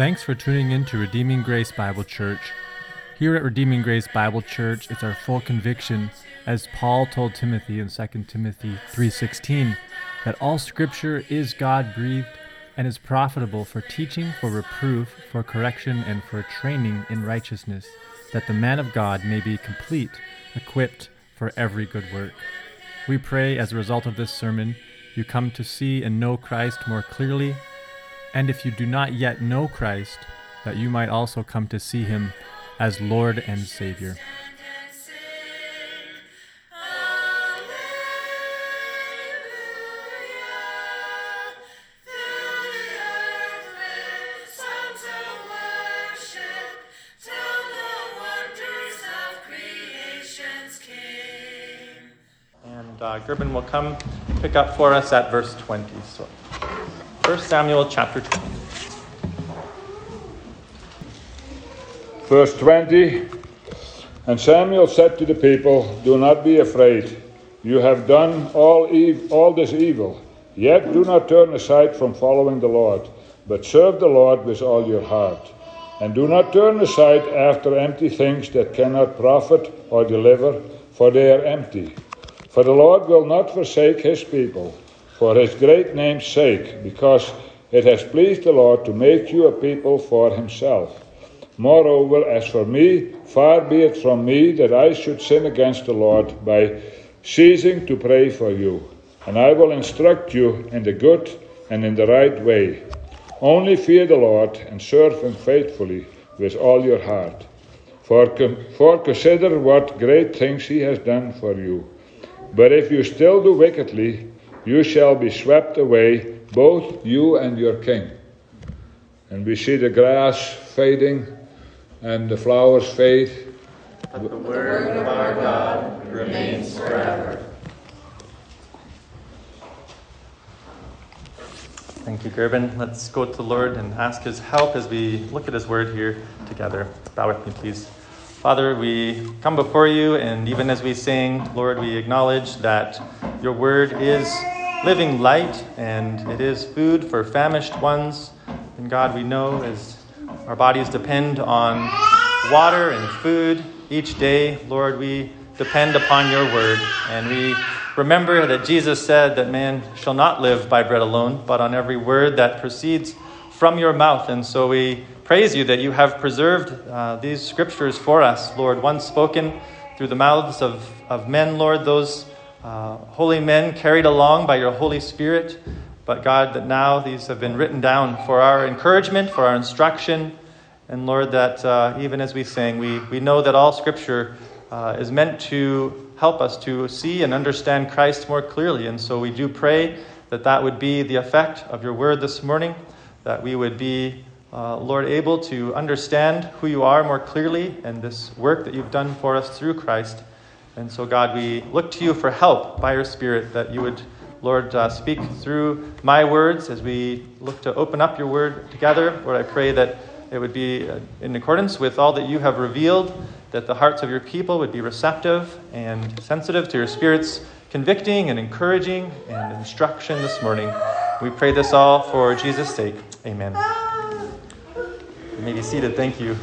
Thanks for tuning in to Redeeming Grace Bible Church. Here at Redeeming Grace Bible Church, it's our full conviction, as Paul told Timothy in 2 Timothy 3:16, that all scripture is God-breathed and is profitable for teaching, for reproof, for correction, and for training in righteousness, that the man of God may be complete, equipped for every good work. We pray as a result of this sermon, you come to see and know Christ more clearly and if you do not yet know Christ, that you might also come to see him as Lord and Savior. And uh, Gerben will come pick up for us at verse 20. So. 1 Samuel chapter 20. Verse 20 And Samuel said to the people, Do not be afraid. You have done all, ev- all this evil. Yet do not turn aside from following the Lord, but serve the Lord with all your heart. And do not turn aside after empty things that cannot profit or deliver, for they are empty. For the Lord will not forsake his people for his great name's sake, because it has pleased the Lord to make you a people for himself. Moreover, as for me, far be it from me that I should sin against the Lord by ceasing to pray for you. And I will instruct you in the good and in the right way. Only fear the Lord and serve him faithfully with all your heart. For, for consider what great things he has done for you. But if you still do wickedly, you shall be swept away, both you and your king. And we see the grass fading and the flowers fade. But the word of our God remains forever. Thank you, Gerben. Let's go to the Lord and ask His help as we look at His word here together. Bow with me, please. Father, we come before you, and even as we sing, Lord, we acknowledge that your word is living light and it is food for famished ones. And God, we know as our bodies depend on water and food each day, Lord, we depend upon your word. And we remember that Jesus said that man shall not live by bread alone, but on every word that proceeds from your mouth. And so we praise you that you have preserved uh, these scriptures for us, Lord, once spoken through the mouths of, of men, Lord, those uh, holy men carried along by your Holy Spirit. But God, that now these have been written down for our encouragement, for our instruction. And Lord, that uh, even as we sing, we, we know that all Scripture uh, is meant to help us to see and understand Christ more clearly. And so we do pray that that would be the effect of your word this morning, that we would be uh, Lord, able to understand who you are more clearly and this work that you've done for us through Christ. And so, God, we look to you for help by your Spirit that you would, Lord, uh, speak through my words as we look to open up your word together. Lord, I pray that it would be uh, in accordance with all that you have revealed, that the hearts of your people would be receptive and sensitive to your Spirit's convicting and encouraging and instruction this morning. We pray this all for Jesus' sake. Amen. You may be seated. Thank you.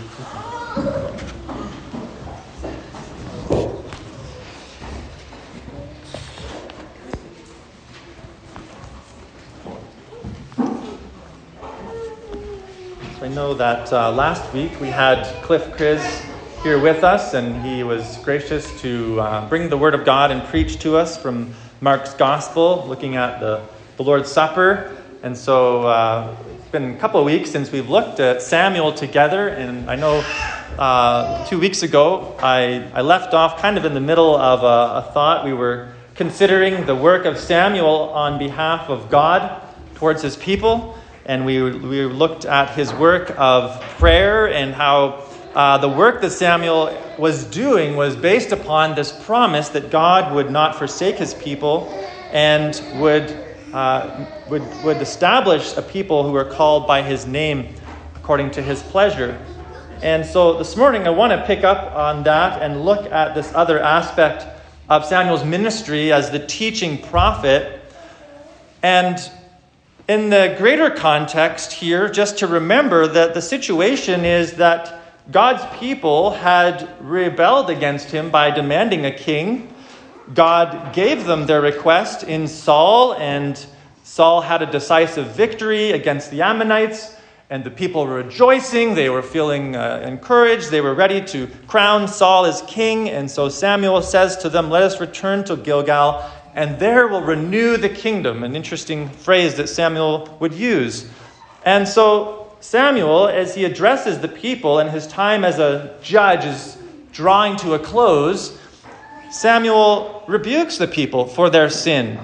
So I know that uh, last week we had Cliff Kriz here with us, and he was gracious to uh, bring the Word of God and preach to us from Mark's Gospel, looking at the, the Lord's Supper. And so uh, it's been a couple of weeks since we've looked at Samuel together, and I know uh, two weeks ago I, I left off kind of in the middle of a, a thought. We were considering the work of Samuel on behalf of God towards his people, and we, we looked at his work of prayer and how uh, the work that Samuel was doing was based upon this promise that God would not forsake his people and would uh, would, would establish a people who are called by his name according to his pleasure. And so this morning I want to pick up on that and look at this other aspect of Samuel's ministry as the teaching prophet. And in the greater context here, just to remember that the situation is that God's people had rebelled against him by demanding a king. God gave them their request in Saul, and Saul had a decisive victory against the Ammonites, and the people were rejoicing. They were feeling uh, encouraged. They were ready to crown Saul as king. And so Samuel says to them, Let us return to Gilgal, and there we'll renew the kingdom. An interesting phrase that Samuel would use. And so Samuel, as he addresses the people, and his time as a judge is drawing to a close, Samuel rebukes the people for their sin.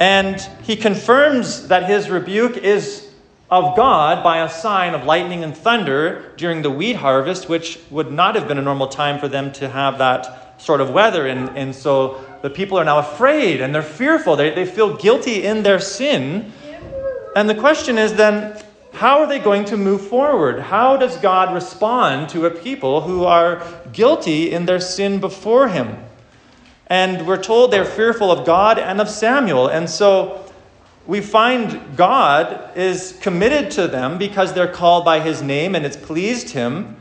And he confirms that his rebuke is of God by a sign of lightning and thunder during the wheat harvest, which would not have been a normal time for them to have that sort of weather. And, and so the people are now afraid and they're fearful. They, they feel guilty in their sin. And the question is then, how are they going to move forward? How does God respond to a people who are guilty in their sin before Him? And we're told they're fearful of God and of Samuel. And so we find God is committed to them because they're called by his name and it's pleased him.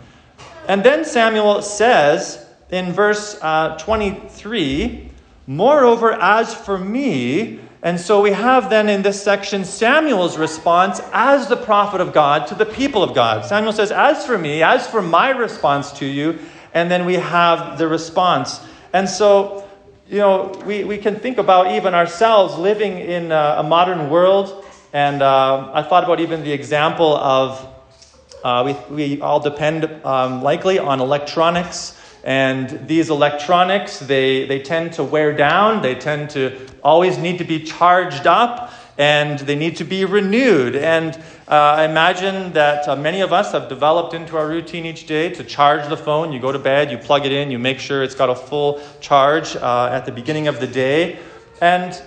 And then Samuel says in verse uh, 23 Moreover, as for me, and so we have then in this section Samuel's response as the prophet of God to the people of God. Samuel says, As for me, as for my response to you, and then we have the response. And so you know, we, we can think about even ourselves living in a, a modern world. And uh, I thought about even the example of uh, we, we all depend um, likely on electronics. And these electronics, they, they tend to wear down. They tend to always need to be charged up and they need to be renewed. And uh, I imagine that uh, many of us have developed into our routine each day to charge the phone. You go to bed, you plug it in, you make sure it's got a full charge uh, at the beginning of the day. And,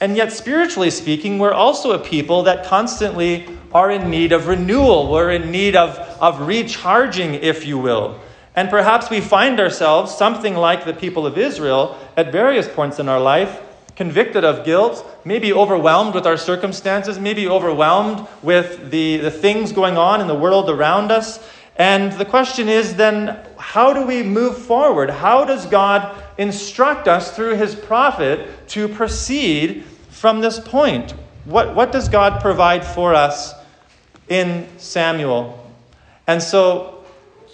and yet, spiritually speaking, we're also a people that constantly are in need of renewal. We're in need of, of recharging, if you will. And perhaps we find ourselves something like the people of Israel at various points in our life convicted of guilt, maybe overwhelmed with our circumstances, maybe overwhelmed with the, the things going on in the world around us. And the question is then, how do we move forward? How does God instruct us through his prophet to proceed from this point? What, what does God provide for us in Samuel? And so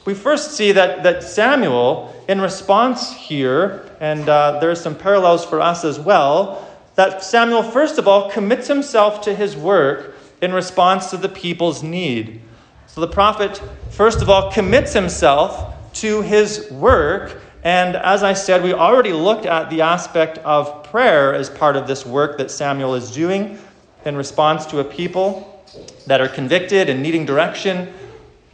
we first see that, that Samuel, in response here, and uh, there are some parallels for us as well, that Samuel, first of all, commits himself to his work in response to the people's need. So the prophet, first of all, commits himself to his work. And as I said, we already looked at the aspect of prayer as part of this work that Samuel is doing in response to a people that are convicted and needing direction.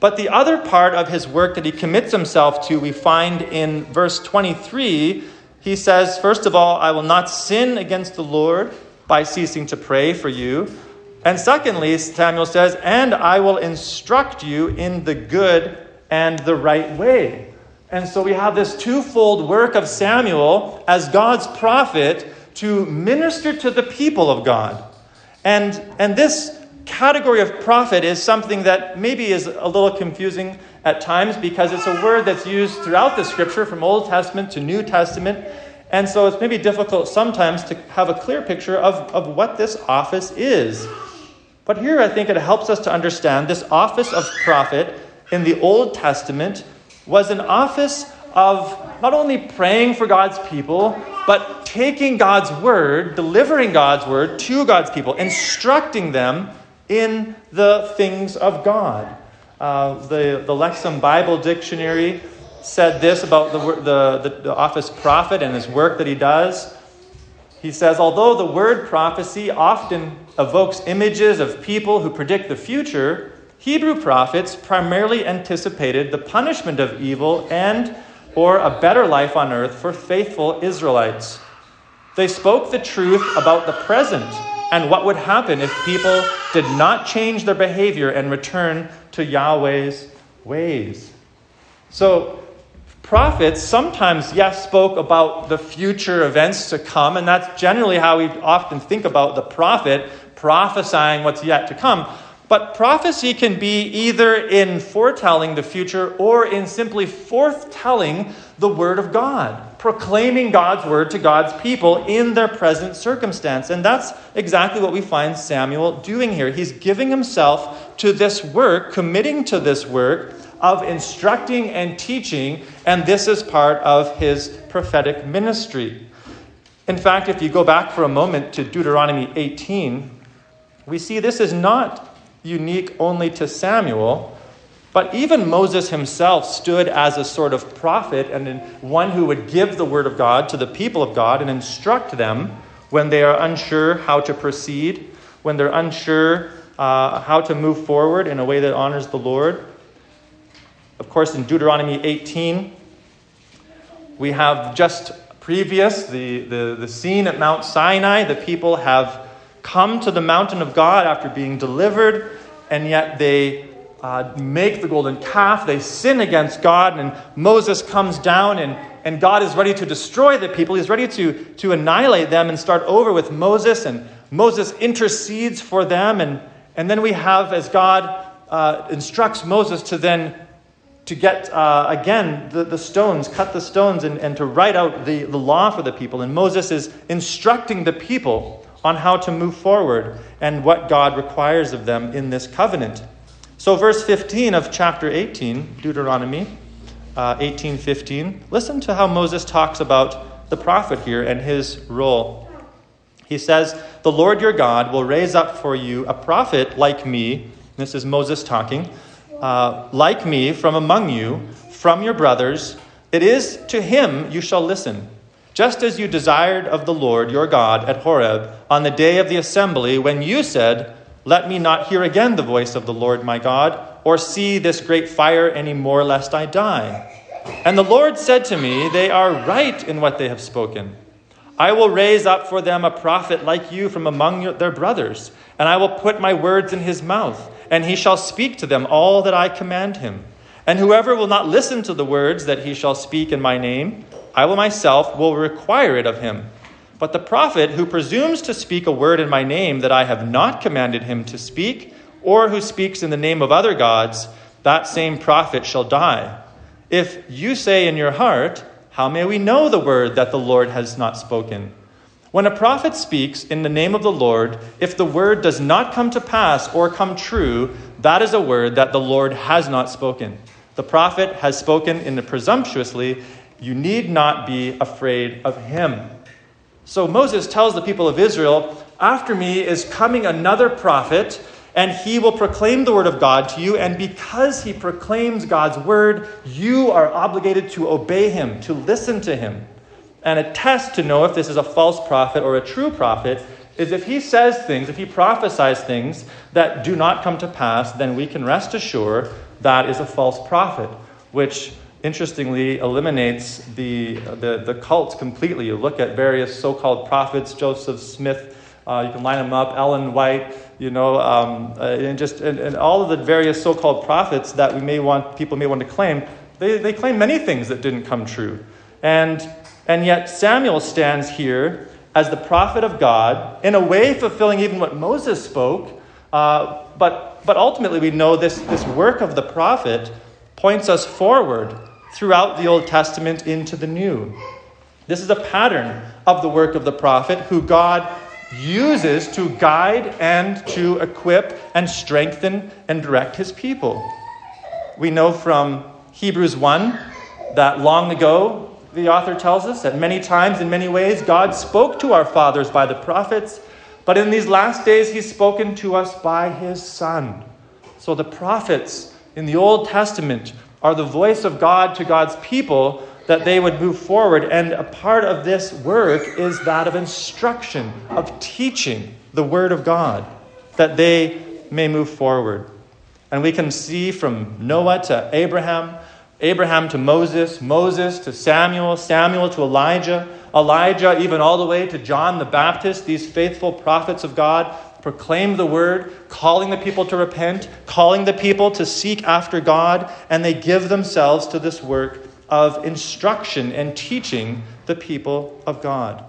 But the other part of his work that he commits himself to, we find in verse 23 he says, First of all, I will not sin against the Lord by ceasing to pray for you. And secondly, Samuel says, And I will instruct you in the good and the right way. And so we have this twofold work of Samuel as God's prophet to minister to the people of God. And, and this category of prophet is something that maybe is a little confusing at times because it's a word that's used throughout the scripture from Old Testament to New Testament. And so it's maybe difficult sometimes to have a clear picture of, of what this office is. But here I think it helps us to understand this office of prophet in the Old Testament was an office of not only praying for God's people, but taking God's word, delivering God's word to God's people, instructing them in the things of God. Uh, the, the Lexham Bible Dictionary said this about the, the, the office prophet and his work that he does. He says, although the word prophecy often evokes images of people who predict the future, Hebrew prophets primarily anticipated the punishment of evil and or a better life on earth for faithful Israelites. They spoke the truth about the present and what would happen if people did not change their behavior and return to Yahweh's ways. So, prophets sometimes, yes, spoke about the future events to come, and that's generally how we often think about the prophet prophesying what's yet to come. But prophecy can be either in foretelling the future or in simply forthtelling the Word of God, proclaiming God's Word to God's people in their present circumstance. And that's exactly what we find Samuel doing here. He's giving himself to this work, committing to this work of instructing and teaching, and this is part of his prophetic ministry. In fact, if you go back for a moment to Deuteronomy 18, we see this is not unique only to Samuel, but even Moses himself stood as a sort of prophet and one who would give the word of God to the people of God and instruct them when they are unsure how to proceed, when they're unsure uh, how to move forward in a way that honors the Lord. Of course, in Deuteronomy 18, we have just previous the, the, the scene at Mount Sinai. The people have come to the mountain of God after being delivered, and yet they uh, make the golden calf. They sin against God, and Moses comes down, and, and God is ready to destroy the people. He's ready to, to annihilate them and start over with Moses, and Moses intercedes for them. And, and then we have, as God uh, instructs Moses to then to get, uh, again, the, the stones, cut the stones, and, and to write out the, the law for the people. And Moses is instructing the people on how to move forward and what God requires of them in this covenant. So, verse 15 of chapter 18, Deuteronomy uh, 18 15, listen to how Moses talks about the prophet here and his role. He says, The Lord your God will raise up for you a prophet like me. This is Moses talking, uh, like me from among you, from your brothers. It is to him you shall listen just as you desired of the Lord your God at Horeb on the day of the assembly, when you said, Let me not hear again the voice of the Lord my God, or see this great fire any more, lest I die. And the Lord said to me, They are right in what they have spoken. I will raise up for them a prophet like you from among their brothers, and I will put my words in his mouth, and he shall speak to them all that I command him. And whoever will not listen to the words that he shall speak in my name, I will myself will require it of him. But the prophet who presumes to speak a word in my name that I have not commanded him to speak, or who speaks in the name of other gods, that same prophet shall die. If you say in your heart, How may we know the word that the Lord has not spoken? When a prophet speaks in the name of the Lord, if the word does not come to pass or come true, that is a word that the Lord has not spoken. The prophet has spoken in the presumptuously, you need not be afraid of him. So Moses tells the people of Israel, After me is coming another prophet, and he will proclaim the word of God to you. And because he proclaims God's word, you are obligated to obey him, to listen to him. And a test to know if this is a false prophet or a true prophet is if he says things, if he prophesies things that do not come to pass, then we can rest assured that is a false prophet, which interestingly eliminates the, the, the cult completely. You look at various so called prophets, Joseph Smith, uh, you can line them up, Ellen White, you know, um, uh, and just and, and all of the various so called prophets that we may want, people may want to claim, they, they claim many things that didn't come true. And, and yet Samuel stands here as the prophet of God, in a way fulfilling even what Moses spoke. Uh, but, but ultimately, we know this, this work of the prophet points us forward throughout the Old Testament into the New. This is a pattern of the work of the prophet who God uses to guide and to equip and strengthen and direct his people. We know from Hebrews 1 that long ago, the author tells us that many times, in many ways, God spoke to our fathers by the prophets, but in these last days, he's spoken to us by his Son. So the prophets in the Old Testament are the voice of God to God's people that they would move forward. And a part of this work is that of instruction, of teaching the Word of God, that they may move forward. And we can see from Noah to Abraham, Abraham to Moses, Moses to Samuel, Samuel to Elijah, Elijah even all the way to John the Baptist, these faithful prophets of God proclaim the word, calling the people to repent, calling the people to seek after God, and they give themselves to this work of instruction and teaching the people of God.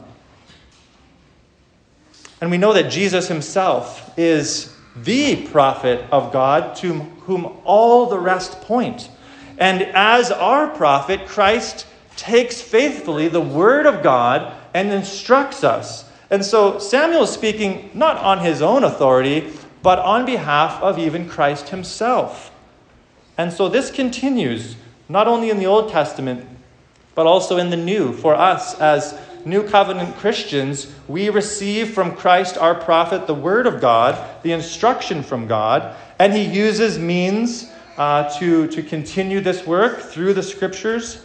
And we know that Jesus himself is the prophet of God to whom all the rest point. And as our prophet, Christ takes faithfully the word of God and instructs us. And so Samuel is speaking not on his own authority, but on behalf of even Christ himself. And so this continues not only in the Old Testament, but also in the New. For us as New Covenant Christians, we receive from Christ our prophet the Word of God, the instruction from God, and he uses means uh, to, to continue this work through the Scriptures.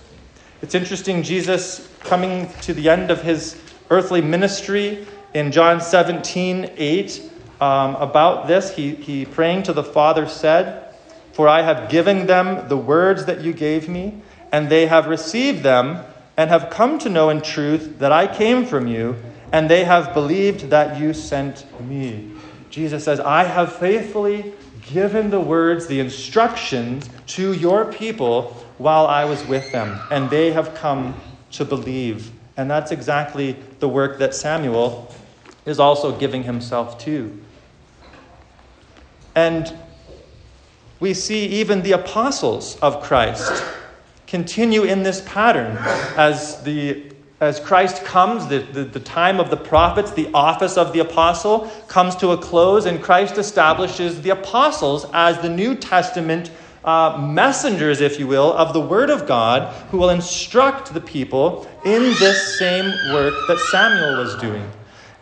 It's interesting, Jesus coming to the end of his earthly ministry in John 17 8, um, about this, he, he praying to the Father said, For I have given them the words that you gave me, and they have received them and have come to know in truth that I came from you, and they have believed that you sent me. Jesus says, I have faithfully given the words, the instructions to your people while I was with them, and they have come to believe. And that's exactly the work that Samuel is also giving himself to. And we see even the apostles of Christ continue in this pattern as the as Christ comes, the, the, the, time of the prophets, the office of the apostle comes to a close, and Christ establishes the apostles as the New Testament uh, messengers, if you will, of the Word of God who will instruct the people in this same work that Samuel was doing.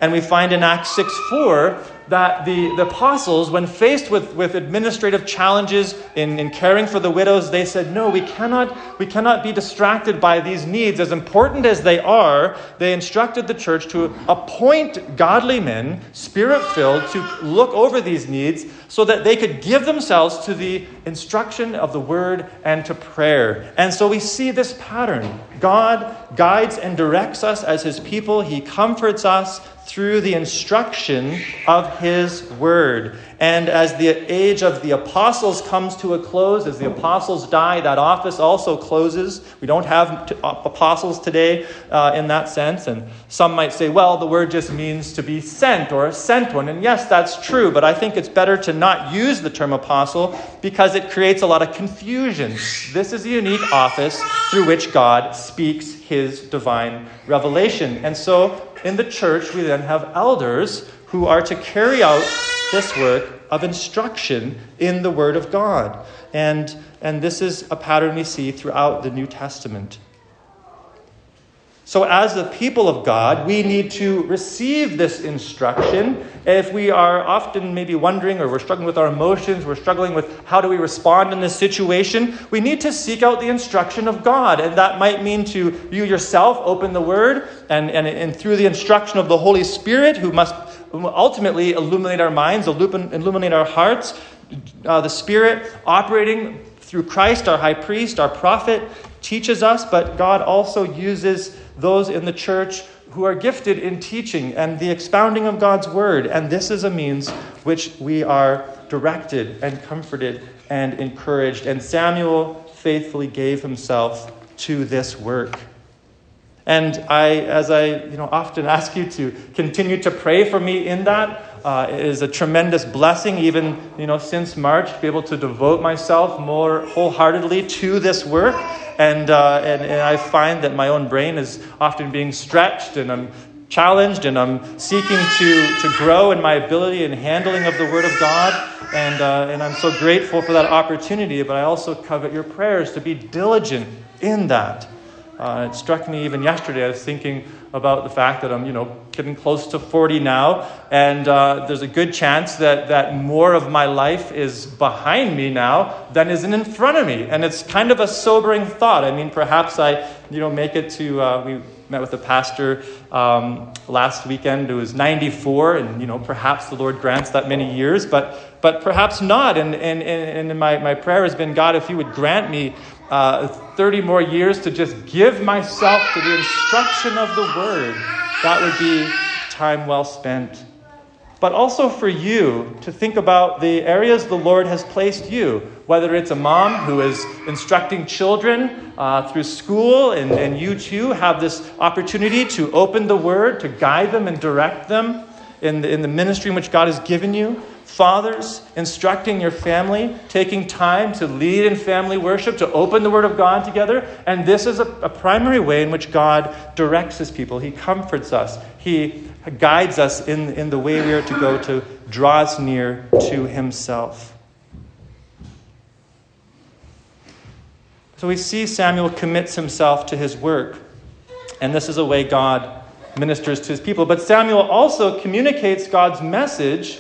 And we find in Acts 6 4 that the, the apostles, when faced with, with administrative challenges in, in caring for the widows, they said, No, we cannot, we cannot be distracted by these needs. As important as they are, they instructed the church to appoint godly men, spirit filled, to look over these needs so that they could give themselves to the instruction of the word and to prayer. And so we see this pattern. God guides and directs us as his people, he comforts us through the instruction of his word. And as the age of the apostles comes to a close, as the apostles die, that office also closes. We don't have uh, apostles today uh, in that sense. And some might say, well, the word just means to be sent or a sent one. And yes, that's true, but I think it's better to not use the term apostle because it creates a lot of confusion. This is a unique office through which God speaks his divine revelation. And so in the church, we then have elders who are to carry out this work of instruction in the Word of God. And, and this is a pattern we see throughout the New Testament. So, as the people of God, we need to receive this instruction. If we are often maybe wondering or we're struggling with our emotions, we're struggling with how do we respond in this situation, we need to seek out the instruction of God. And that might mean to you yourself open the Word and, and, and through the instruction of the Holy Spirit, who must ultimately illuminate our minds, illuminate our hearts, uh, the Spirit operating through Christ, our high priest, our prophet, teaches us, but God also uses those in the church who are gifted in teaching and the expounding of God's word. And this is a means which we are directed and comforted and encouraged. And Samuel faithfully gave himself to this work. And I, as I you know, often ask you to continue to pray for me in that, uh, it is a tremendous blessing, even you know, since March, to be able to devote myself more wholeheartedly to this work. And, uh, and, and I find that my own brain is often being stretched, and I'm challenged, and I'm seeking to, to grow in my ability and handling of the Word of God. And, uh, and I'm so grateful for that opportunity, but I also covet your prayers to be diligent in that. Uh, it struck me even yesterday. I was thinking about the fact that I'm, you know, getting close to 40 now, and uh, there's a good chance that, that more of my life is behind me now than is in front of me. And it's kind of a sobering thought. I mean, perhaps I, you know, make it to, uh, we met with a pastor um, last weekend who was 94, and, you know, perhaps the Lord grants that many years, but, but perhaps not. And, and, and my, my prayer has been, God, if you would grant me uh, 30 more years to just give myself to the instruction of the word, that would be time well spent. But also for you to think about the areas the Lord has placed you, whether it's a mom who is instructing children uh, through school, and, and you too have this opportunity to open the word, to guide them and direct them. in the, in the ministry in which God has given you. Fathers, instructing your family, taking time to lead in family worship, to open the Word of God together. And this is a, a primary way in which God directs His people. He comforts us, He guides us in, in the way we are to go to draw us near to Himself. So we see Samuel commits himself to his work, and this is a way God ministers to his people. But Samuel also communicates God's message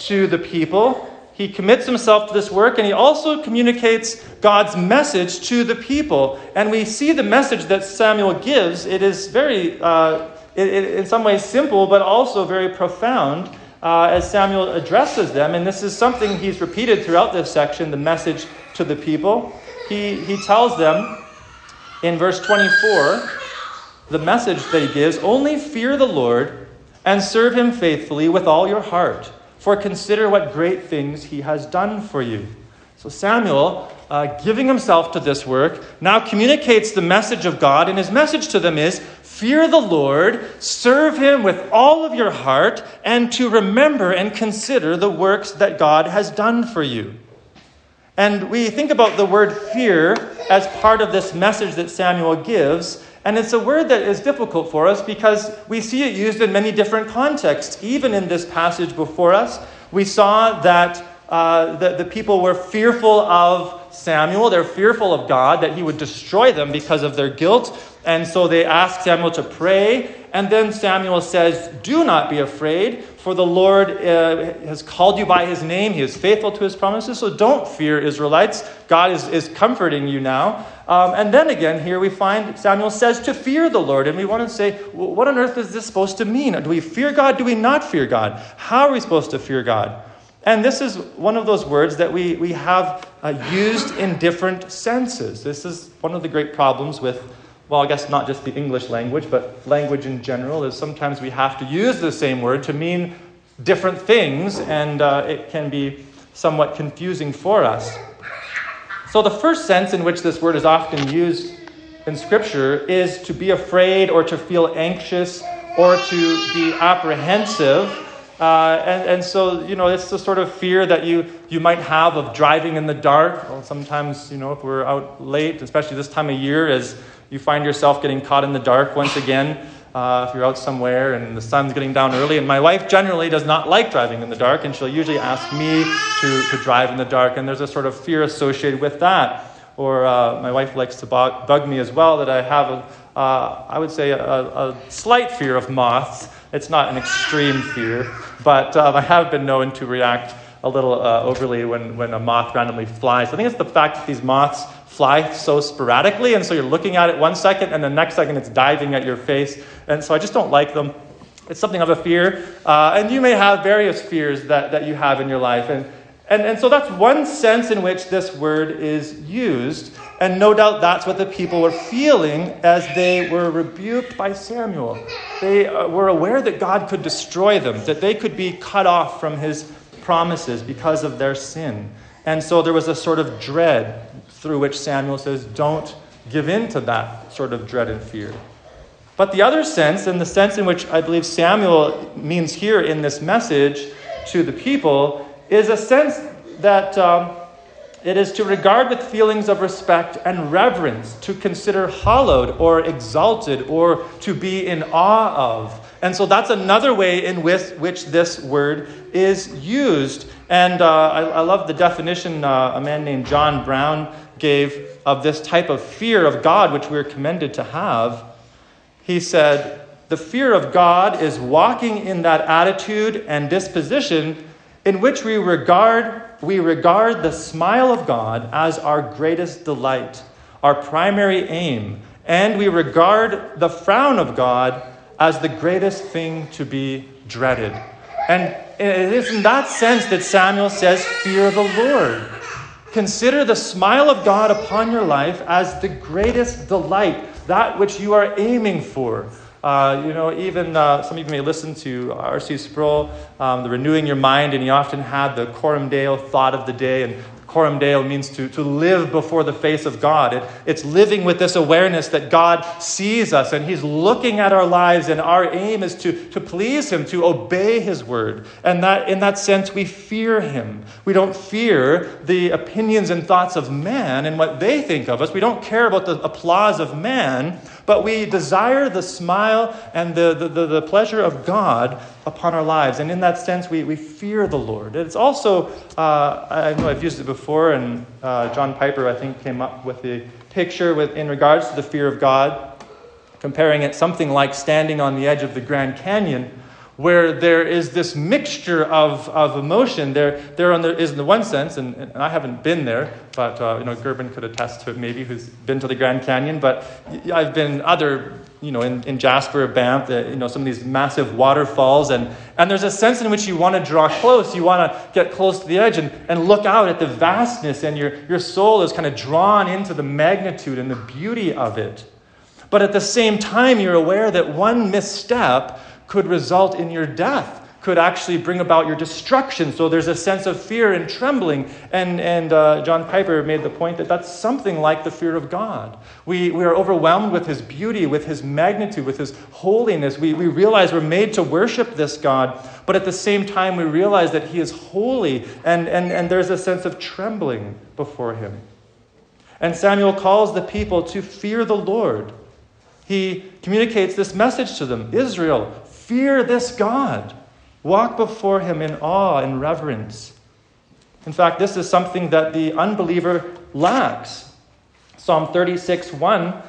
to the people. He commits himself to this work and he also communicates God's message to the people. And we see the message that Samuel gives. It is very, uh, it, it, in some ways, simple, but also very profound uh, as Samuel addresses them. And this is something he's repeated throughout this section the message to the people. He, he tells them in verse 24 the message that he gives only fear the Lord and serve him faithfully with all your heart for consider what great things he has done for you. So Samuel, uh, giving himself to this work, now communicates the message of God, and his message to them is fear the Lord, serve him with all of your heart, and to remember and consider the works that God has done for you. And we think about the word fear as part of this message that Samuel gives. And it's a word that is difficult for us because we see it used in many different contexts. Even in this passage before us, we saw that uh, the, the people were fearful of Samuel. They're fearful of God, that he would destroy them because of their guilt. And so they ask Samuel to pray. And then Samuel says, Do not be afraid, for the Lord uh, has called you by his name. He is faithful to his promises. So don't fear, Israelites. God is, is comforting you now. Um, and then again, here we find Samuel says to fear the Lord. And we want to say, well, what on earth is this supposed to mean? Do we fear God? Do we not fear God? How are we supposed to fear God? And this is one of those words that we, we have uh, used in different senses. This is one of the great problems with well, I guess not just the English language, but language in general, is sometimes we have to use the same word to mean different things, and uh, it can be somewhat confusing for us. So, the first sense in which this word is often used in Scripture is to be afraid or to feel anxious or to be apprehensive. Uh, and, and so, you know, it's the sort of fear that you, you might have of driving in the dark. Well, sometimes, you know, if we're out late, especially this time of year, as you find yourself getting caught in the dark once again uh, if you're out somewhere and the sun's getting down early. And my wife generally does not like driving in the dark, and she'll usually ask me to, to drive in the dark, and there's a sort of fear associated with that. Or uh, my wife likes to bug, bug, me as well that I have, a, uh, I would say, a, a, slight fear of moths. It's not an extreme fear, but um, I have been known to react a little uh, overly when, when a moth randomly flies. I think it's the fact that these moths fly so sporadically, and so you're looking at it one second, and the next second it's diving at your face. And so I just don't like them. It's something of a fear. Uh, and you may have various fears that, that you have in your life. And, and, and so that's one sense in which this word is used. And no doubt that's what the people were feeling as they were rebuked by Samuel. They uh, were aware that God could destroy them, that they could be cut off from his promises because of their sin. And so there was a sort of dread through which Samuel says, Don't give in to that sort of dread and fear. But the other sense, and the sense in which I believe Samuel means here in this message to the people, is a sense that um, it is to regard with feelings of respect and reverence, to consider hallowed or exalted or to be in awe of. And so that's another way in which, which this word is used. And uh, I, I, love the definition uh, a man named John Brown gave of this type of fear of God, which we're commended to have. He said, The fear of God is walking in that attitude and disposition in which we regard, we regard the smile of God as our greatest delight, our primary aim, and we regard the frown of God as the greatest thing to be dreaded. And it is in that sense that Samuel says, Fear the Lord. Consider the smile of God upon your life as the greatest delight, that which you are aiming for. Uh, you know, even uh, some of you may listen to R.C. Sproul, um, the Renewing Your Mind, and he often had the Coram Deo thought of the day. And Coram Deo means to, to live before the face of God. It, it's living with this awareness that God sees us and He's looking at our lives, and our aim is to, to please Him, to obey His word. And that, in that sense, we fear Him. We don't fear the opinions and thoughts of man and what they think of us. We don't care about the applause of man, but we desire the smile and the, the, the, the pleasure of God upon our lives. And in that sense, we, we fear the Lord. It's also, uh, I know I've used it before, and uh, John Piper, I think, came up with the picture with, in regards to the fear of God, comparing it something like standing on the edge of the Grand Canyon where there is this mixture of, of emotion. There, there on the, is in the one sense, and, and I haven't been there, but uh, you know, Gerben could attest to it maybe, who's been to the Grand Canyon. But I've been other, you know, in, in Jasper, Banff, uh, you know, some of these massive waterfalls, and, and there's a sense in which you want to draw close. You want to get close to the edge and, and look out at the vastness, and your, your soul is kind of drawn into the magnitude and the beauty of it. But at the same time, you're aware that one misstep could result in your death, could actually bring about your destruction. So there's a sense of fear and trembling. And, and uh, John Piper made the point that that's something like the fear of God. We, we are overwhelmed with his beauty, with his magnitude, with his holiness. We, we realize we're made to worship this God, but at the same time, we realize that he is holy, and, and, and there's a sense of trembling before him. And Samuel calls the people to fear the Lord. He communicates this message to them Israel, Fear this God. Walk before him in awe and reverence. In fact, this is something that the unbeliever lacks. Psalm 36 1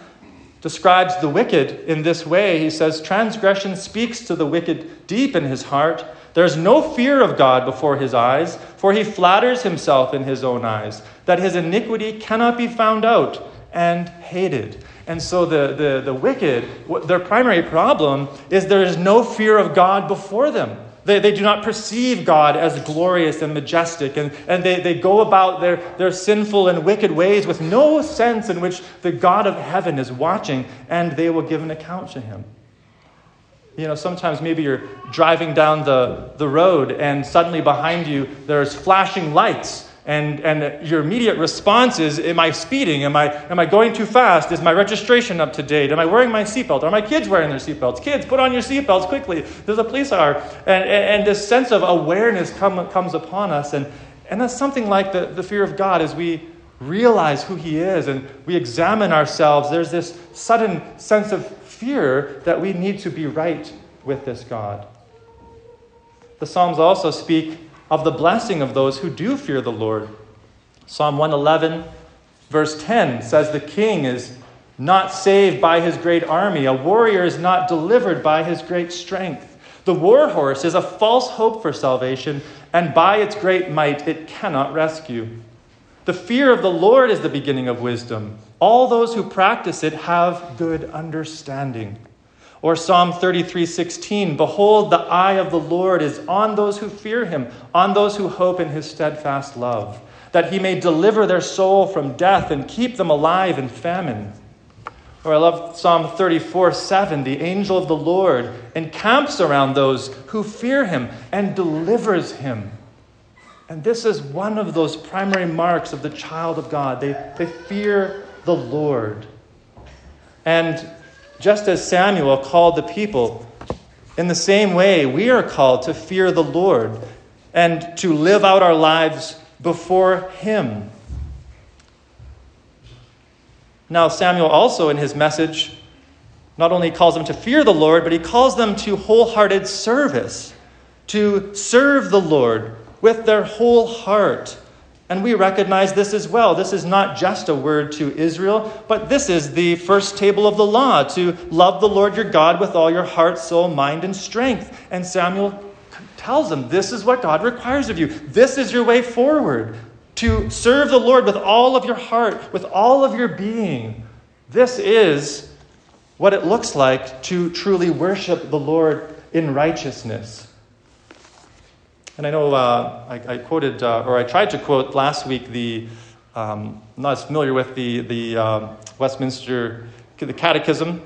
describes the wicked in this way. He says, Transgression speaks to the wicked deep in his heart. There's no fear of God before his eyes, for he flatters himself in his own eyes, that his iniquity cannot be found out and hated. And so the, the, the wicked, their primary problem is there is no fear of God before them. They, they do not perceive God as glorious and majestic, and, and they, they go about their, their sinful and wicked ways with no sense in which the God of heaven is watching, and they will give an account to him. You know, sometimes maybe you're driving down the, the road, and suddenly behind you there's flashing lights and, and your immediate response is Am I speeding? Am I, am I going too fast? Is my registration up to date? Am I wearing my seatbelt? Are my kids wearing their seatbelts? Kids, put on your seatbelts quickly. There's a police car. And, and, and this sense of awareness come, comes upon us. And, and that's something like the, the fear of God as we realize who He is and we examine ourselves. There's this sudden sense of fear that we need to be right with this God. The Psalms also speak of the blessing of those who do fear the Lord. Psalm 111, verse 10 says, The king is not saved by his great army, a warrior is not delivered by his great strength. The war horse is a false hope for salvation, and by its great might it cannot rescue. The fear of the Lord is the beginning of wisdom. All those who practice it have good understanding. Or Psalm 33:16, behold the eye of the Lord is on those who fear him, on those who hope in his steadfast love, that he may deliver their soul from death and keep them alive in famine. Or I love Psalm 34 7. The angel of the Lord encamps around those who fear him and delivers him. And this is one of those primary marks of the child of God. They, they fear the Lord. And just as Samuel called the people, in the same way, we are called to fear the Lord and to live out our lives before Him. Now, Samuel also, in his message, not only calls them to fear the Lord, but he calls them to wholehearted service, to serve the Lord with their whole heart and we recognize this as well. This is not just a word to Israel, but this is the first table of the law to love the Lord your God with all your heart, soul, mind, and strength. And Samuel tells them this is what God requires of you. This is your way forward to serve the Lord with all of your heart, with all of your being. This is what it looks like to truly worship the Lord in righteousness. And I know uh, I, I, quoted, uh, or I tried to quote last week the, um, I'm not as familiar with the, the uh, Westminster the Catechism,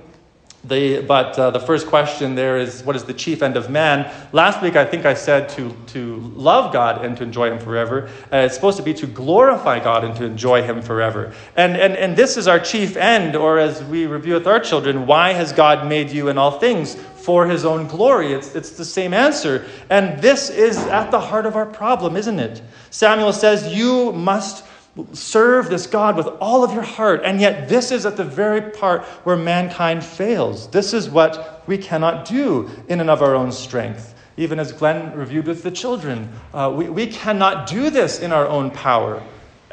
The, but uh, the first question there is what is the chief end of man? Last week, I think I said to, to love God and to enjoy Him forever. Uh, it's supposed to be to glorify God and to enjoy Him forever. And, and, and this is our chief end, or as we review with our children, why has God made you in all things? For His own glory. It's, it's the same answer. And this is at the heart of our problem, isn't it? Samuel says, You must serve this God with all of your heart. And yet, this is at the very part where mankind fails. This is what we cannot do in and of our own strength. Even as Glenn reviewed with the children, uh, we, we cannot do this in our own power.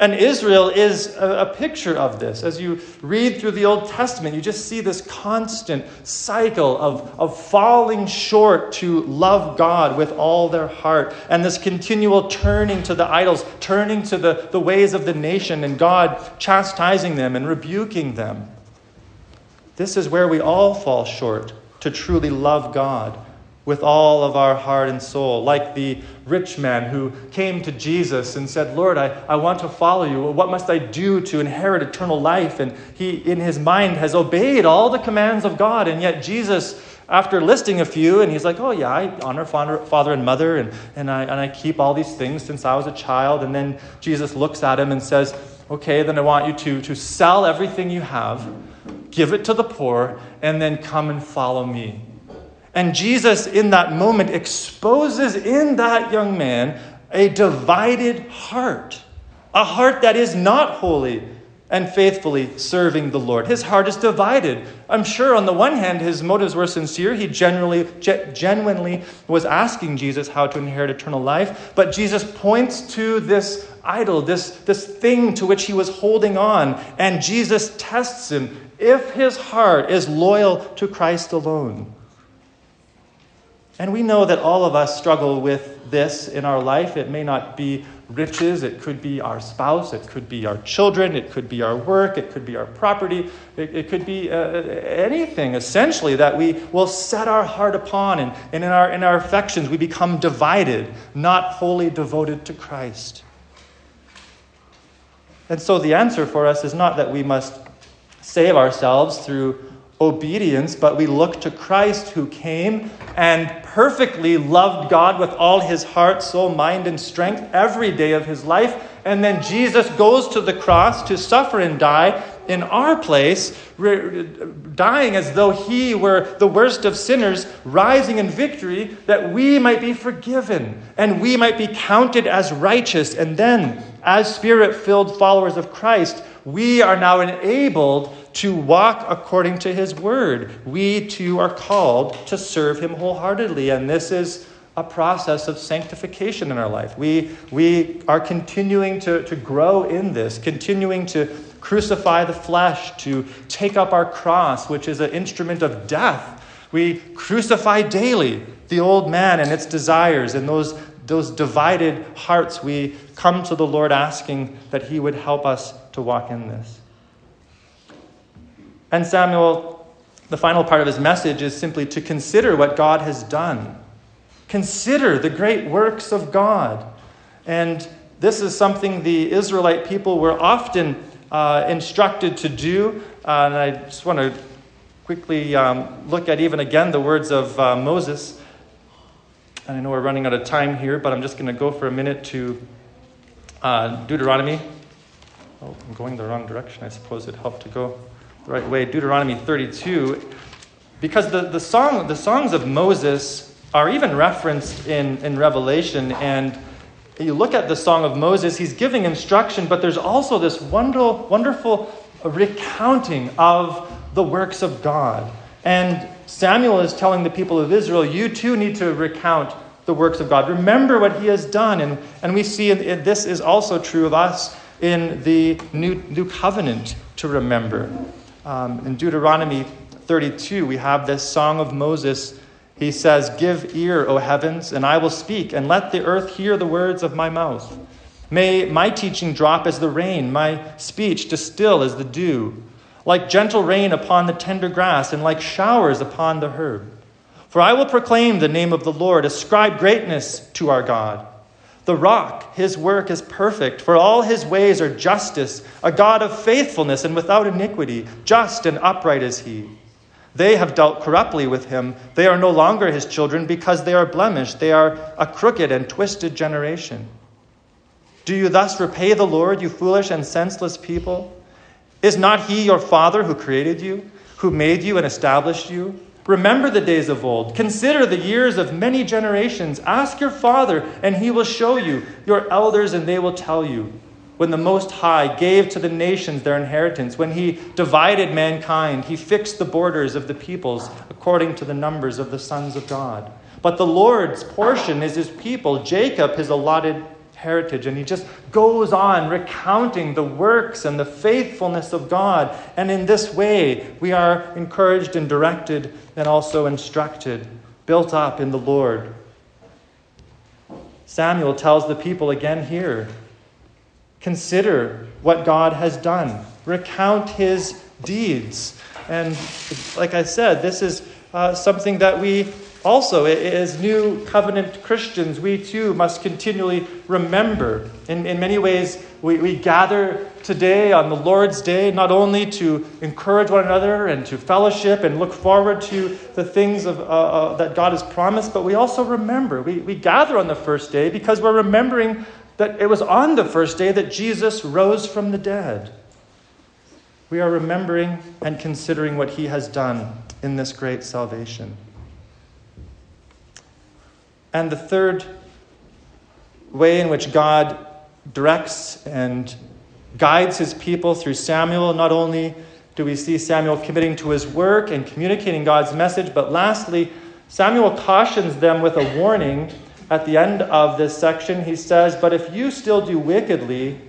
And Israel is a, a, picture of this. As you read through the Old Testament, you just see this constant cycle of, of falling short to love God with all their heart, and this continual turning to the idols, turning to the, the ways of the nation, and God chastising them and rebuking them. This is where we all fall short to truly love God with all of our heart and soul, like the rich man who came to Jesus and said, Lord, I, I want to follow you. What must I do to inherit eternal life? And he, in his mind, has obeyed all the commands of God. And yet, Jesus, after listing a few, and he's like, Oh, yeah, I honor father, and mother, and, and, I, and I keep all these things since I was a child. And then Jesus looks at him and says, Okay, then I want you to, to sell everything you have, give it to the poor, and then come and follow me. And Jesus, in that moment, exposes in that young man a divided heart, a heart that is not holy and faithfully serving the Lord. His heart is divided. I'm sure on the one hand, his motives were sincere. He genuinely, genuinely was asking Jesus how to inherit eternal life. But Jesus points to this idol, this, this thing to which he was holding on, and Jesus tests him if his heart is loyal to Christ alone. And we know that all of us struggle with this in our life. It may not be riches, it could be our spouse, it could be our children, it could be our work, it could be our property, it, it could be uh, anything essentially that we will set our heart upon. And, and in, our, in our affections, we become divided, not wholly devoted to Christ. And so the answer for us is not that we must save ourselves through obedience, but we look to Christ who came and perfectly loved God with all his heart, soul, mind, and strength every day of his life. And then Jesus goes to the cross to suffer and die in our place, dying as though he were the worst of sinners, rising in victory that we might be forgiven and we might be counted as righteous. And then, as spirit filled followers of Christ, we are now enabled to walk according to his word. We too are called to serve him wholeheartedly. And this is a process of sanctification in our life. We, we are continuing to, to grow in this, continuing to crucify the flesh, to take up our cross, which is an instrument of death. We crucify daily the old man and its desires and those, those divided hearts. We come to the Lord asking that He would help us to walk in this. And Samuel, the final part of his message is simply to consider what God has done. Consider the great works of God. And this is something the Israelite people were often uh, instructed to do. Uh, and I just want to quickly um, look at even again the words of uh, Moses. And I know we're running out of time here, but I'm just going to go for a minute to uh, Deuteronomy. Oh, I'm going the wrong direction. I suppose it helped to go the right way, Deuteronomy 32, because the, the, song, the songs of Moses are even referenced in, in Revelation. And you look at the Song of Moses, he's giving instruction, but there's also this wonderful, wonderful recounting of the works of God. And Samuel is telling the people of Israel, you too need to recount the works of God. Remember what he has done. And, and we see this is also true of us in the new, new covenant to remember. Um, in Deuteronomy 32, we have this song of Moses. He says, Give ear, O heavens, and I will speak, and let the earth hear the words of my mouth. May my teaching drop as the rain, my speech distill as the dew, like gentle rain upon the tender grass, and like showers upon the herb. For I will proclaim the name of the Lord, ascribe greatness to our God. The rock, his work is perfect, for all his ways are justice, a God of faithfulness and without iniquity, just and upright is he. They have dealt corruptly with him. They are no longer his children because they are blemished. They are a crooked and twisted generation. Do you thus repay the Lord, you foolish and senseless people? Is not he your father who created you, who made you and established you? Remember the days of old. Consider the years of many generations. Ask your father, and he will show you, your elders, and they will tell you. When the Most High gave to the nations their inheritance, when he divided mankind, he fixed the borders of the peoples according to the numbers of the sons of God. But the Lord's portion is his people, Jacob his allotted heritage. And he just goes on recounting the works and the faithfulness of God. And in this way, we are encouraged and directed and also instructed, built up in the Lord. Samuel tells the people again here consider what God has done, recount his deeds. And like I said, this is uh, something that we also, as new covenant Christians, we too must continually remember. In, in many ways, we, we gather today on the Lord's Day not only to encourage one another and to fellowship and look forward to the things of, uh, uh, that God has promised, but we also remember. We, we gather on the first day because we're remembering that it was on the first day that Jesus rose from the dead. We are remembering and considering what he has done in this great salvation. And the third way in which God directs and guides his people through Samuel, not only do we see Samuel committing to his work and communicating God's message, but lastly, Samuel cautions them with a warning at the end of this section. He says, But if you still do wickedly,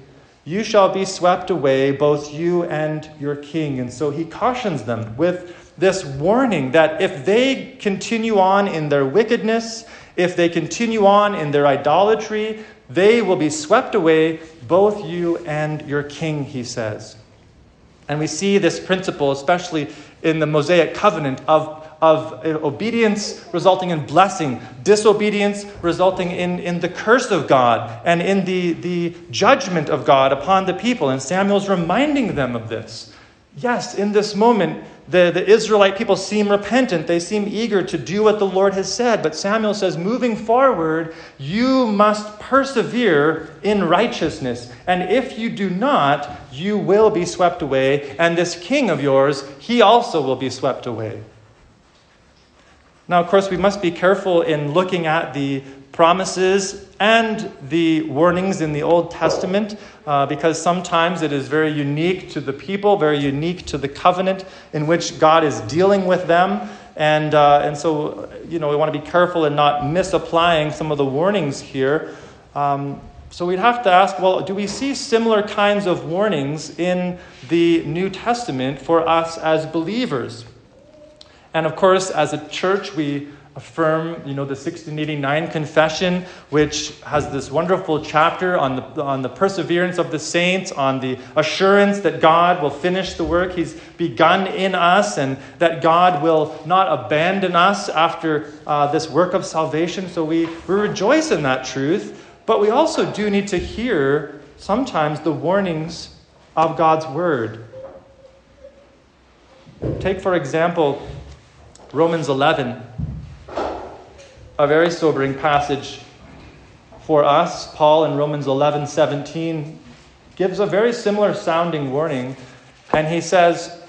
you shall be swept away, both you and your king. And so he cautions them with this warning that if they continue on in their wickedness, if they continue on in their idolatry, they will be swept away, both you and your king, he says. And we see this principle, especially in the Mosaic covenant, of, of obedience resulting in blessing, disobedience resulting in, in the curse of God and in the, the judgment of God upon the people. And Samuel's reminding them of this. Yes, in this moment, the, the Israelite people seem repentant. They seem eager to do what the Lord has said. But Samuel says, moving forward, you must persevere in righteousness. And if you do not, you will be swept away. And this king of yours, he also will be swept away. Now, of course, we must be careful in looking at the promises and the warnings in the Old Testament uh, because sometimes it is very unique to the people, very unique to the covenant in which God is dealing with them. And, uh, and so, you know, we want to be careful in not misapplying some of the warnings here. Um, so we'd have to ask well, do we see similar kinds of warnings in the New Testament for us as believers? And of course, as a church, we affirm, you know, the 1689 confession, which has this wonderful chapter on the, on the perseverance of the saints, on the assurance that God will finish the work He's begun in us, and that God will not abandon us after uh, this work of salvation. So we, we rejoice in that truth, but we also do need to hear sometimes the warnings of God's Word. Take, for example, Romans 11 a very sobering passage for us. Paul in Romans 11 17 gives a very similar sounding warning, and he says,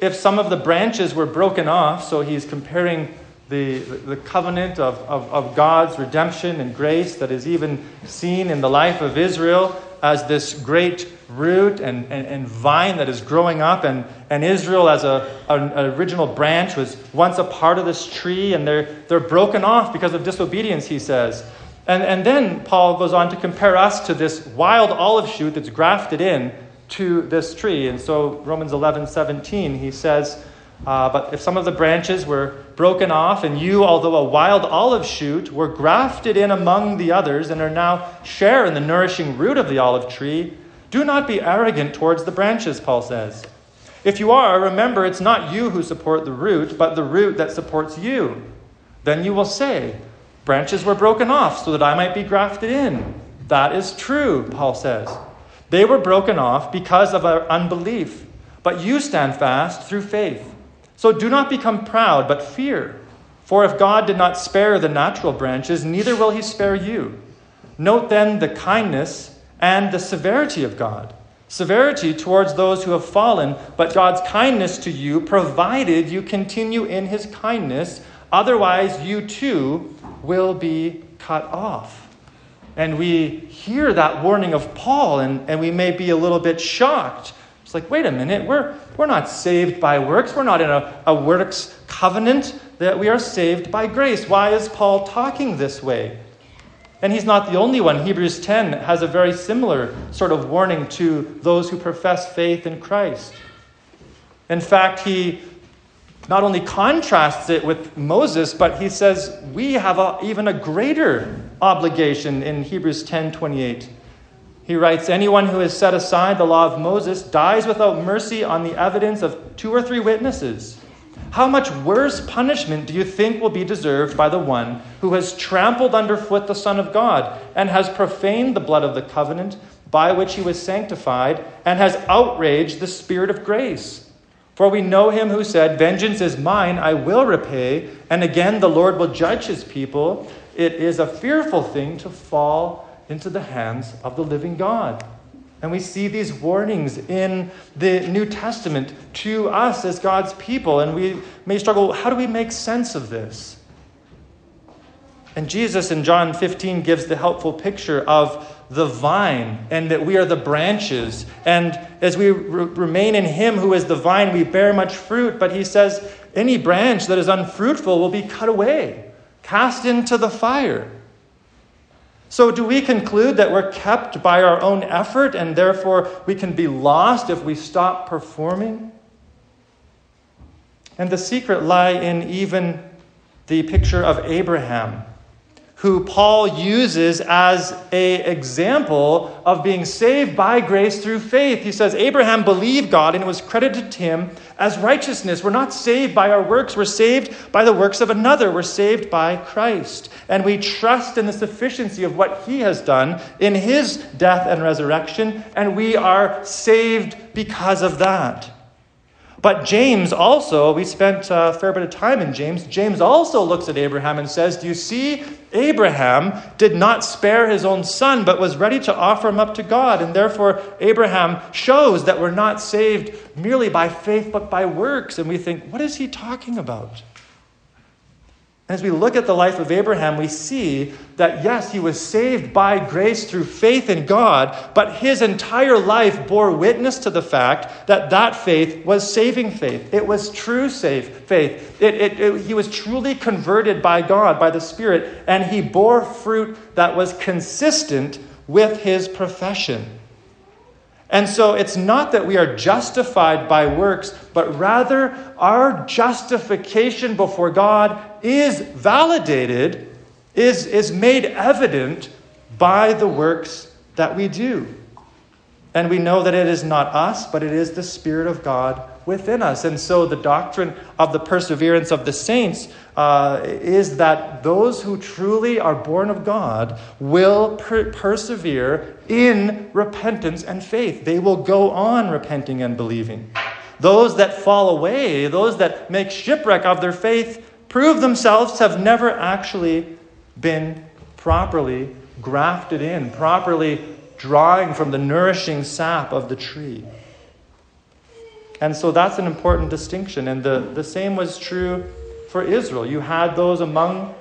if some of the branches were broken off, so he's comparing the, the covenant of, of, of God's redemption and grace that is even seen in the life of Israel as this great root and, and, and, vine that is growing up. And, and Israel, as a, an original branch, was once a part of this tree, and they're, they're broken off because of disobedience, he says. And, and then Paul goes on to compare us to this wild olive shoot that's grafted in to this tree. And so, Romans 11 17, he says, uh, But if some of the branches were broken off, and you, although a wild olive shoot, were grafted in among the others and are now share in the nourishing root of the olive tree, do not be arrogant towards the branches, Paul says. If you are, remember it's not you who support the root, but the root that supports you. Then you will say, Branches were broken off so that I might be grafted in. That is true, Paul says. They were broken off because of our unbelief, but you stand fast through faith. So do not become proud, but fear. For if God did not spare the natural branches, neither will he spare you. Note then the kindness and the severity of God. Severity towards those who have fallen, but God's kindness to you, provided you continue in his kindness. Otherwise, you too will be cut off. And we hear that warning of Paul, and, and we may be a little bit shocked. It's like, wait a minute, we're, we're not saved by works. We're not in a, a works covenant, that we are saved by grace. Why is Paul talking this way? And he's not the only one. Hebrews 10 has a very similar sort of warning to those who profess faith in Christ. In fact, he not only contrasts it with Moses, but he says we have a, even a greater obligation in Hebrews 10 28. He writes, Anyone who has set aside the law of Moses dies without mercy on the evidence of two or three witnesses. How much worse punishment do you think will be deserved by the one who has trampled underfoot the Son of God and has profaned the blood of the covenant by which he was sanctified and has outraged the Spirit of grace? For we know him who said, Vengeance is mine, I will repay, and again the Lord will judge his people. It is a fearful thing to fall into the hands of the living God. And we see these warnings in the New Testament to us as God's people. And we may struggle how do we make sense of this? And Jesus in John 15 gives the helpful picture of the vine and that we are the branches. And as we re- remain in Him who is the vine, we bear much fruit. But He says, any branch that is unfruitful will be cut away, cast into the fire. So, do we conclude that we're kept by our own effort and therefore we can be lost if we stop performing? And the secret lie in even the picture of Abraham who Paul uses as a example of being saved by grace through faith. He says Abraham believed God and it was credited to him as righteousness. We're not saved by our works, we're saved by the works of another. We're saved by Christ. And we trust in the sufficiency of what he has done in his death and resurrection, and we are saved because of that. But James also, we spent a fair bit of time in James. James also looks at Abraham and says, Do you see? Abraham did not spare his own son, but was ready to offer him up to God. And therefore, Abraham shows that we're not saved merely by faith, but by works. And we think, What is he talking about? As we look at the life of Abraham, we see that yes, he was saved by grace through faith in God, but his entire life bore witness to the fact that that faith was saving faith. It was true save faith. It, it, it, he was truly converted by God, by the Spirit, and he bore fruit that was consistent with his profession. And so it's not that we are justified by works, but rather our justification before God is validated, is, is made evident by the works that we do. And we know that it is not us, but it is the Spirit of God within us. And so the doctrine of the perseverance of the saints uh, is that those who truly are born of God will per- persevere in repentance and faith. They will go on repenting and believing. Those that fall away, those that make shipwreck of their faith, prove themselves have never actually been properly grafted in, properly drawing from the nourishing sap of the tree. And so that's an important distinction. And the, the same was true for Israel. You had those among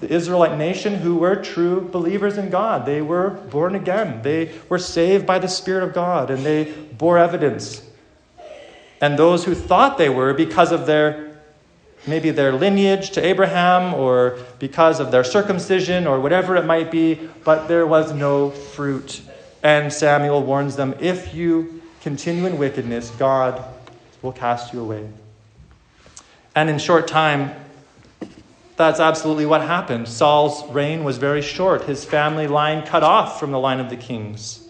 the Israelite nation who were true believers in God. They were born again, they were saved by the Spirit of God, and they bore evidence. And those who thought they were because of their maybe their lineage to Abraham or because of their circumcision or whatever it might be, but there was no fruit. And Samuel warns them if you continue in wickedness, God will cast you away. And in short time, that's absolutely what happened. Saul's reign was very short, his family line cut off from the line of the kings.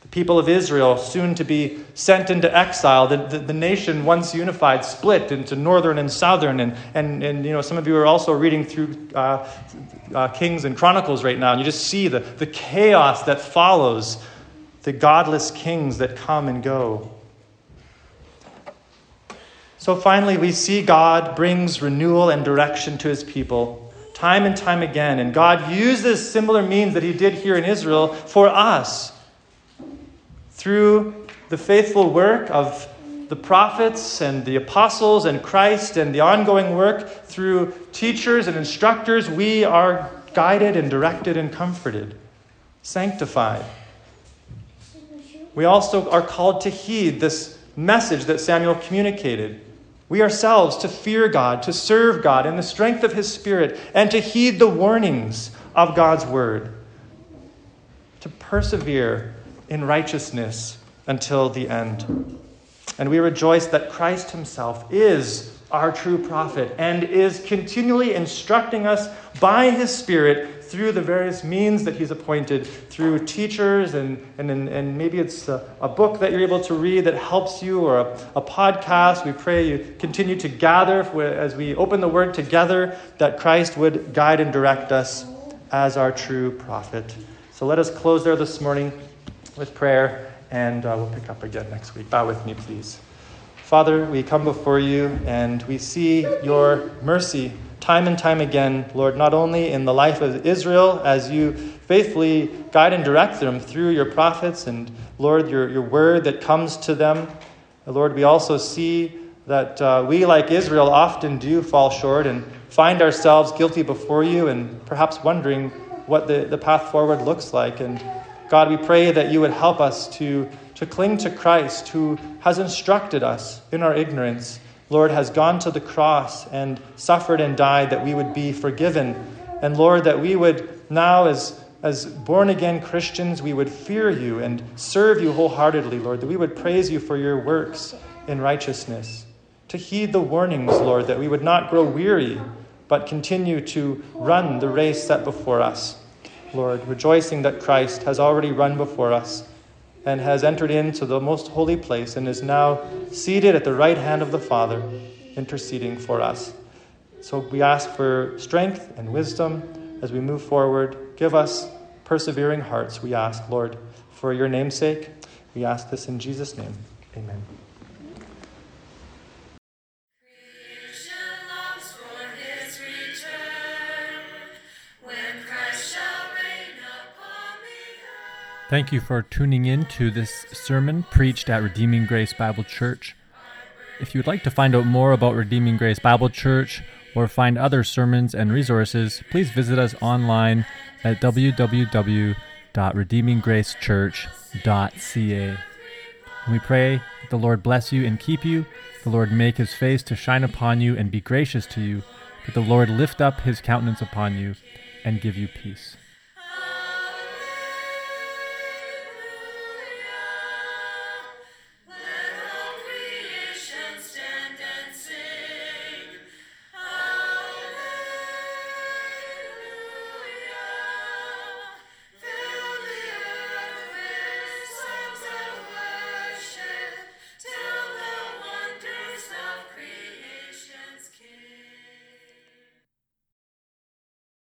The people of Israel, soon to be sent into exile, the, the, the nation, once unified, split into northern and southern. And, and, and you know, some of you are also reading through uh, uh, Kings and Chronicles right now, and you just see the, the chaos that follows the godless kings that come and go. So finally, we see God brings renewal and direction to his people time and time again. And God uses similar means that he did here in Israel for us through the faithful work of the prophets and the apostles and Christ and the ongoing work through teachers and instructors, we are guided and directed and comforted, sanctified. We also are called to heed this message that Samuel communicated. We ourselves to fear God, to serve God in the strength of His Spirit, and to heed the warnings of God's Word, to persevere in righteousness until the end. And we rejoice that Christ Himself is our true prophet and is continually instructing us by His Spirit through the various means that He's appointed, through teachers, and, and, and maybe it's a, a book that you're able to read that helps you, or a, a podcast. We pray you continue to gather as we open the Word together, that Christ would guide and direct us as our true prophet. So let us close there this morning with prayer, and uh, we'll pick up again next week. Bow with me, please. Father, we come before you and we see your mercy time and time again, Lord, not only in the life of Israel as you faithfully guide and direct them through your prophets and, Lord, your, your word that comes to them. Lord, we also see that uh, we, like Israel, often do fall short and find ourselves guilty before you and perhaps wondering what the, the path forward looks like. And God, we pray that you would help us to, to cling to Christ, who has instructed us in our ignorance Lord, has gone to the cross and suffered and died that we would be forgiven. And Lord, that we would now, as, as born again Christians, we would fear you and serve you wholeheartedly, Lord, that we would praise you for your works in righteousness. To heed the warnings, Lord, that we would not grow weary, but continue to run the race set before us. Lord, rejoicing that Christ has already run before us and has entered into the most holy place and is now seated at the right hand of the Father, interceding for us. So we ask for strength and wisdom as we move forward. Give us persevering hearts, we ask, Lord, for your name's sake. We ask this in Jesus' name. Amen. Thank you for tuning in to this sermon preached at Redeeming Grace Bible Church. If you would like to find out more about Redeeming Grace Bible Church or find other sermons and resources, please visit us online at www.redeeminggracechurch.ca. And we pray that the Lord bless you and keep you, the Lord make his face to shine upon you and be gracious to you, that the Lord lift up his countenance upon you and give you peace.